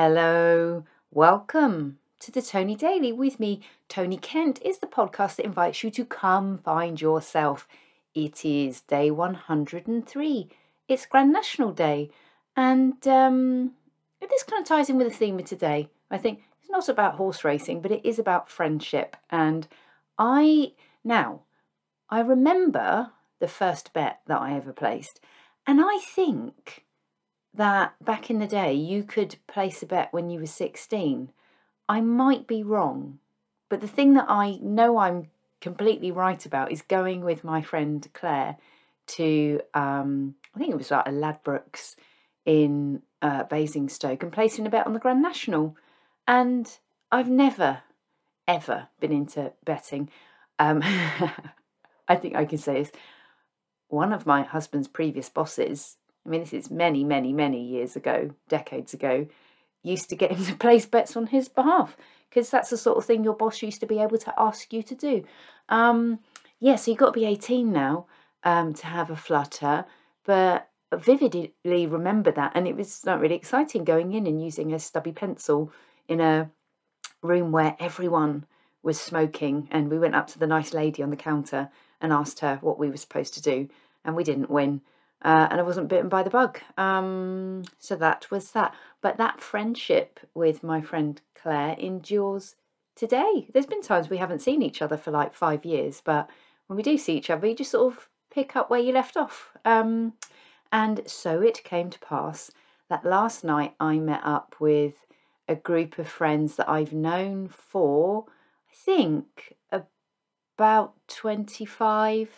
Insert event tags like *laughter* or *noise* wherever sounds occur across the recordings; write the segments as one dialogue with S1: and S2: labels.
S1: Hello, welcome to the Tony Daily with me. Tony Kent is the podcast that invites you to come find yourself. It is day 103. It's Grand National Day, and um, this kind of ties in with the theme of today. I think it's not about horse racing, but it is about friendship. And I now I remember the first bet that I ever placed, and I think that back in the day you could place a bet when you were 16. I might be wrong, but the thing that I know I'm completely right about is going with my friend Claire to, um, I think it was like a Ladbrokes in uh, Basingstoke and placing a bet on the Grand National. And I've never, ever been into betting. Um, *laughs* I think I can say this. One of my husband's previous bosses I mean, this is many, many, many years ago, decades ago, used to get him to place bets on his behalf because that's the sort of thing your boss used to be able to ask you to do. Um, yeah, so you've got to be 18 now um, to have a flutter, but vividly remember that. And it was not really exciting going in and using a stubby pencil in a room where everyone was smoking. And we went up to the nice lady on the counter and asked her what we were supposed to do, and we didn't win uh, and I wasn't bitten by the bug. Um, so that was that. But that friendship with my friend Claire endures today. There's been times we haven't seen each other for like five years, but when we do see each other, you just sort of pick up where you left off. Um, and so it came to pass that last night I met up with a group of friends that I've known for, I think, about 25,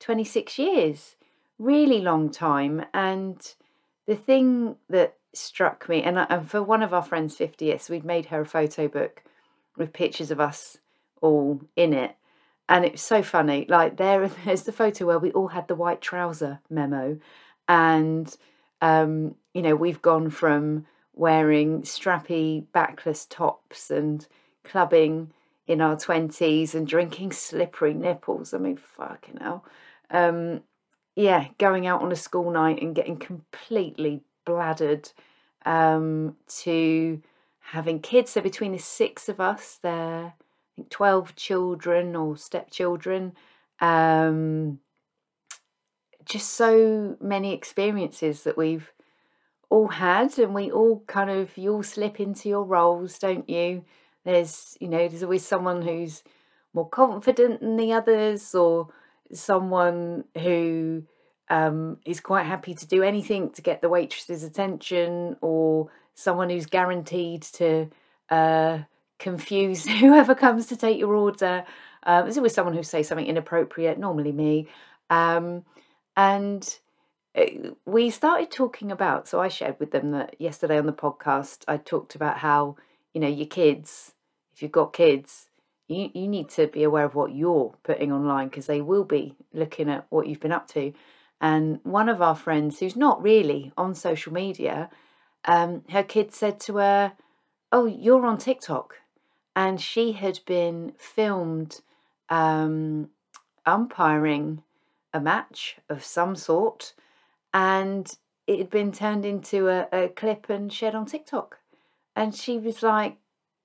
S1: 26 years really long time. And the thing that struck me, and, and for one of our friends' 50th, we'd made her a photo book with pictures of us all in it. And it was so funny. Like there, *laughs* there's the photo where we all had the white trouser memo, and um, you know we've gone from wearing strappy backless tops and clubbing in our twenties and drinking slippery nipples. I mean, fucking hell. Um, yeah, going out on a school night and getting completely bladdered um, to having kids. So between the six of us, there, I think 12 children or stepchildren. Um, just so many experiences that we've all had, and we all kind of, you all slip into your roles, don't you? There's, you know, there's always someone who's more confident than the others, or someone who um, is quite happy to do anything to get the waitress's attention, or someone who's guaranteed to uh, confuse *laughs* whoever comes to take your order. Um, there's always someone who says something inappropriate, normally me. Um, and uh, we started talking about, so I shared with them that yesterday on the podcast, I talked about how, you know, your kids, if you've got kids, you, you need to be aware of what you're putting online because they will be looking at what you've been up to. And one of our friends, who's not really on social media, um, her kid said to her, Oh, you're on TikTok. And she had been filmed um, umpiring a match of some sort, and it had been turned into a, a clip and shared on TikTok. And she was like,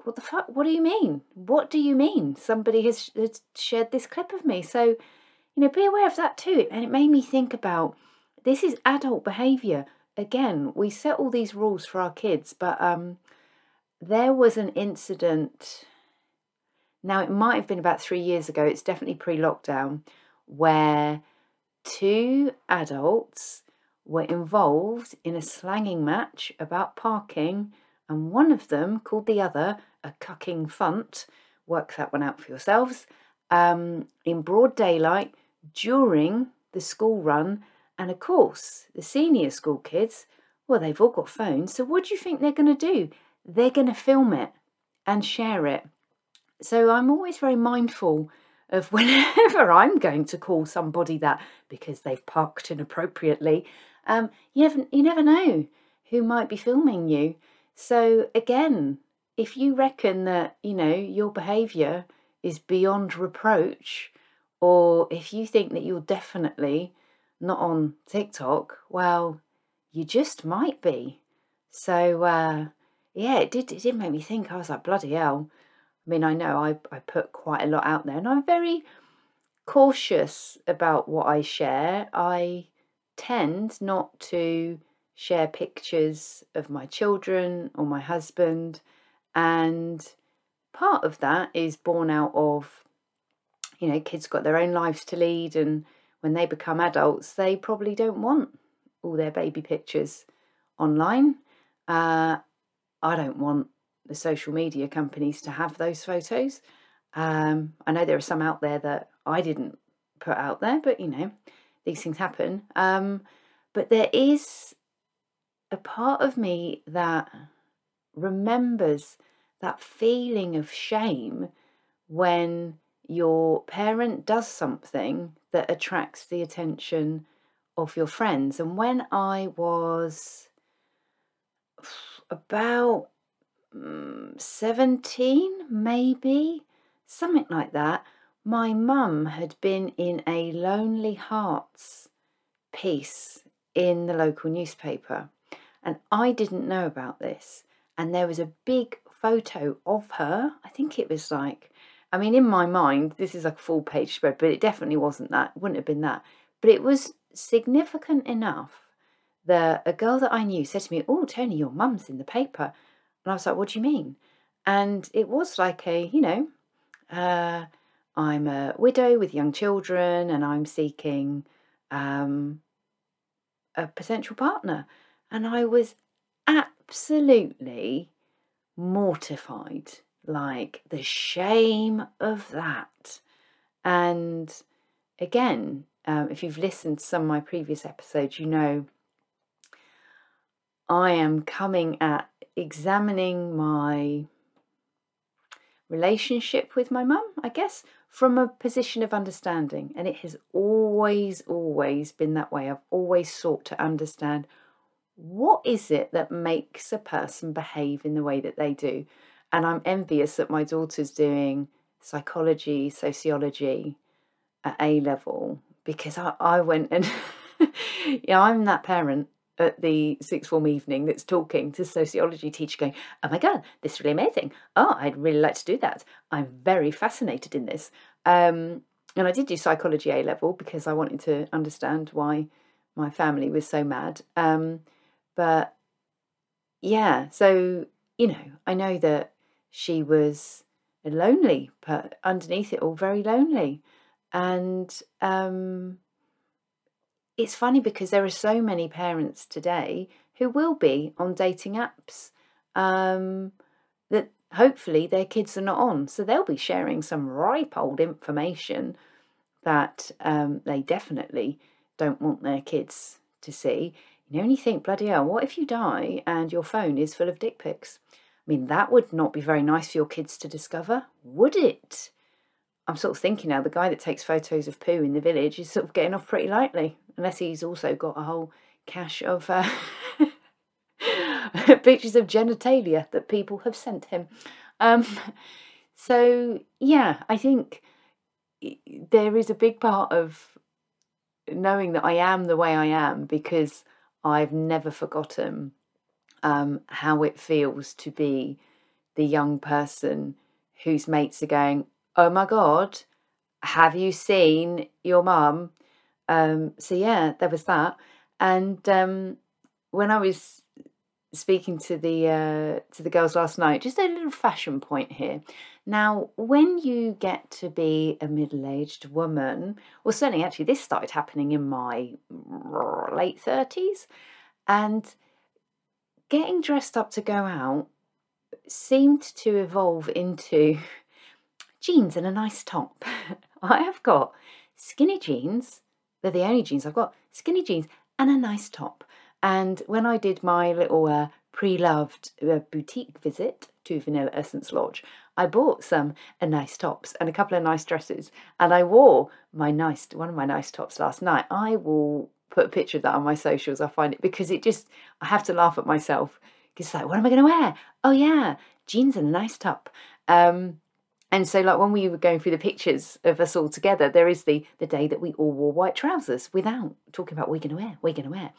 S1: what the fuck? What do you mean? What do you mean? Somebody has, has shared this clip of me. So, you know, be aware of that too. And it made me think about this is adult behavior. Again, we set all these rules for our kids, but um, there was an incident. Now, it might have been about three years ago, it's definitely pre lockdown, where two adults were involved in a slanging match about parking, and one of them called the other a cucking funt, work that one out for yourselves, um, in broad daylight during the school run. And of course, the senior school kids, well, they've all got phones. So what do you think they're going to do? They're going to film it and share it. So I'm always very mindful of *laughs* whenever I'm going to call somebody that because they've parked inappropriately. Um, you never you never know who might be filming you. So again, if you reckon that, you know, your behaviour is beyond reproach, or if you think that you're definitely not on TikTok, well, you just might be. So, uh, yeah, it did. It did make me think. I was like, bloody hell. I mean, I know I I put quite a lot out there, and I'm very cautious about what I share. I tend not to share pictures of my children or my husband, and part of that is born out of you know kids got their own lives to lead and when they become adults they probably don't want all their baby pictures online. Uh, i don't want the social media companies to have those photos. Um, i know there are some out there that i didn't put out there but you know these things happen. Um, but there is a part of me that remembers that feeling of shame when your parent does something that attracts the attention of your friends. And when I was *sighs* about mm, 17, maybe, something like that, my mum had been in a Lonely Hearts piece in the local newspaper. And I didn't know about this. And there was a big photo of her. I think it was like I mean, in my mind, this is like a full page spread, but it definitely wasn't that. Wouldn't have been that. But it was significant enough that a girl that I knew said to me, Oh, Tony, your mum's in the paper. And I was like, What do you mean? And it was like a, you know, uh, I'm a widow with young children and I'm seeking um, a potential partner. And I was absolutely mortified like the shame of that. And again, um, if you've listened to some of my previous episodes, you know I am coming at examining my relationship with my mum, I guess, from a position of understanding. And it has always, always been that way. I've always sought to understand what is it that makes a person behave in the way that they do. And I'm envious that my daughter's doing psychology, sociology at A level because I, I went and *laughs* yeah, I'm that parent at the sixth form evening that's talking to sociology teacher going, Oh my god, this is really amazing. Oh, I'd really like to do that. I'm very fascinated in this. Um, and I did do psychology A level because I wanted to understand why my family was so mad. Um, but yeah, so you know, I know that she was lonely, but underneath it all, very lonely. And um, it's funny because there are so many parents today who will be on dating apps um, that hopefully their kids are not on. So they'll be sharing some ripe old information that um, they definitely don't want their kids to see. And you think, bloody hell, what if you die and your phone is full of dick pics? I mean, that would not be very nice for your kids to discover, would it? I'm sort of thinking now the guy that takes photos of poo in the village is sort of getting off pretty lightly, unless he's also got a whole cache of uh, *laughs* pictures of genitalia that people have sent him. Um, so, yeah, I think there is a big part of knowing that I am the way I am because I've never forgotten um, how it feels to be the young person whose mates are going, Oh my God, have you seen your mum? Um, so, yeah, there was that. And um, when I was speaking to the uh, to the girls last night, just a little fashion point here. Now, when you get to be a middle aged woman, well, certainly actually this started happening in my late thirties, and getting dressed up to go out seemed to evolve into jeans and a nice top. *laughs* I have got skinny jeans, they're the only jeans I've got, skinny jeans and a nice top. And when I did my little uh, pre loved uh, boutique visit to Vanilla Essence Lodge, I bought some uh, nice tops and a couple of nice dresses. And I wore my nice, one of my nice tops last night. I will put a picture of that on my socials. I find it because it just I have to laugh at myself because it's like, what am I going to wear? Oh yeah, jeans and a nice top. Um, and so, like when we were going through the pictures of us all together, there is the the day that we all wore white trousers without talking about what we're going to wear, we're going to wear.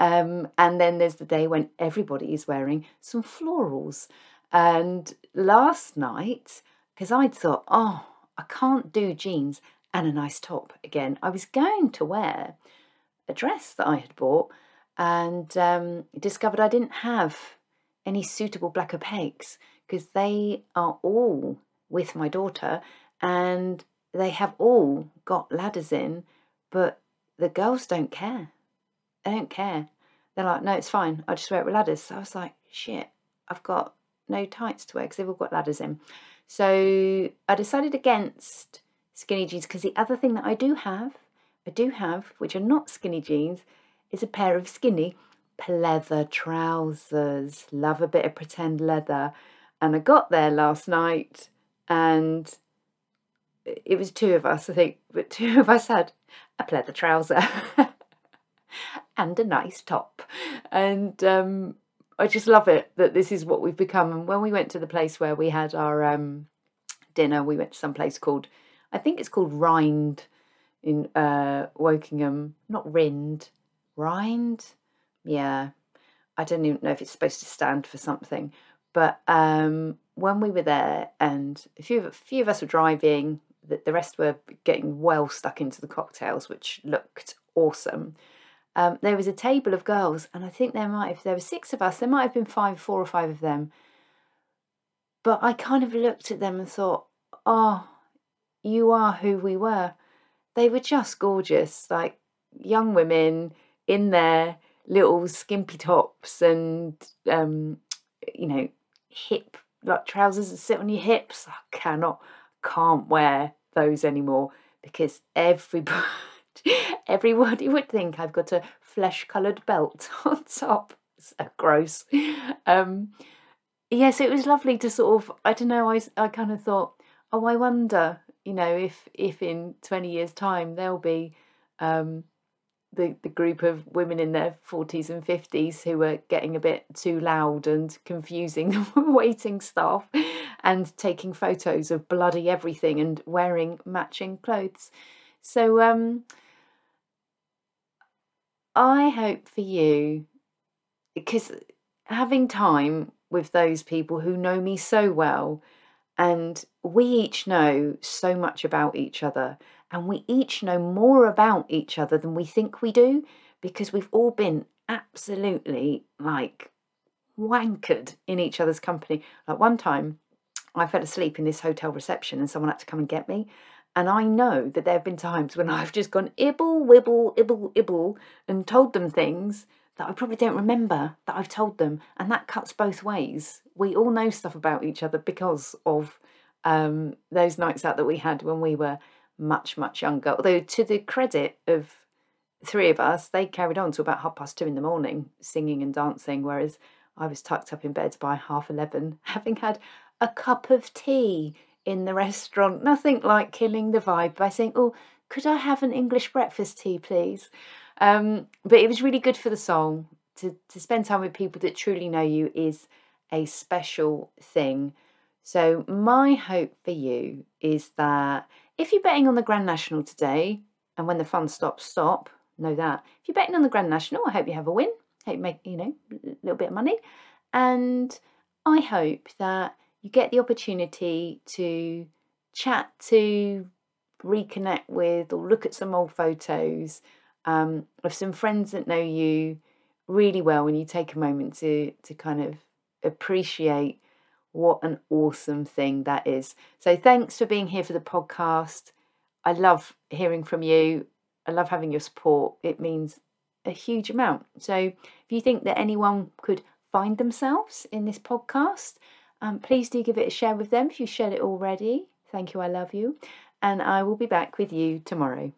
S1: Um, and then there's the day when everybody is wearing some florals. And last night, because I'd thought, oh, I can't do jeans and a nice top again, I was going to wear a dress that I had bought and um, discovered I didn't have any suitable black opaques because they are all with my daughter and they have all got ladders in, but the girls don't care. They don't care. They're like, no, it's fine. I'll just wear it with ladders. So I was like, shit, I've got no tights to wear because they've all got ladders in. So I decided against skinny jeans because the other thing that I do have, I do have, which are not skinny jeans, is a pair of skinny pleather trousers. Love a bit of pretend leather. And I got there last night and it was two of us, I think, but *laughs* two of us had a pleather trouser *laughs* and a nice top. And um, I just love it that this is what we've become. And when we went to the place where we had our um, dinner, we went to some place called, I think it's called Rind in uh, Wokingham, not Rind, Rind. Yeah, I don't even know if it's supposed to stand for something. But um, when we were there, and a few, a few of us were driving, the, the rest were getting well stuck into the cocktails, which looked awesome. Um, there was a table of girls, and I think there might, there were six of us, there might have been five, four or five of them. But I kind of looked at them and thought, oh, you are who we were. They were just gorgeous, like young women in their little skimpy tops and, um, you know, hip like trousers that sit on your hips. I cannot, can't wear those anymore because everybody, *laughs* everybody would think I've got a flesh coloured belt *laughs* on top. So gross. Um, yes, it was lovely to sort of. I don't know. I I kind of thought, oh, I wonder, you know, if if in twenty years' time there'll be um, the, the group of women in their 40s and 50s who were getting a bit too loud and confusing *laughs* the waiting staff and taking photos of bloody everything and wearing matching clothes. So um, I hope for you, because having time with those people who know me so well, and we each know so much about each other and we each know more about each other than we think we do because we've all been absolutely like wankered in each other's company. Like one time, I fell asleep in this hotel reception and someone had to come and get me. And I know that there have been times when *laughs* I've just gone ibble, wibble, ibble, ibble, and told them things that I probably don't remember that I've told them. And that cuts both ways. We all know stuff about each other because of um, those nights out that we had when we were much, much younger. Although, to the credit of three of us, they carried on to about half past two in the morning, singing and dancing, whereas I was tucked up in bed by half 11, *laughs* having had a cup of tea in the restaurant. Nothing like killing the vibe by saying, Oh, could I have an English breakfast tea, please? Um, but it was really good for the soul. To, to spend time with people that truly know you is a special thing. So, my hope for you is that if you're betting on the Grand National today, and when the fun stops, stop, know that. If you're betting on the Grand National, I hope you have a win. Hope you make, you know, a little bit of money. And I hope that you get the opportunity to chat to, reconnect with, or look at some old photos um, of some friends that know you really well when you take a moment to to kind of appreciate what an awesome thing that is. So, thanks for being here for the podcast. I love hearing from you. I love having your support. It means a huge amount. So, if you think that anyone could find themselves in this podcast, um, please do give it a share with them if you shared it already. Thank you. I love you. And I will be back with you tomorrow.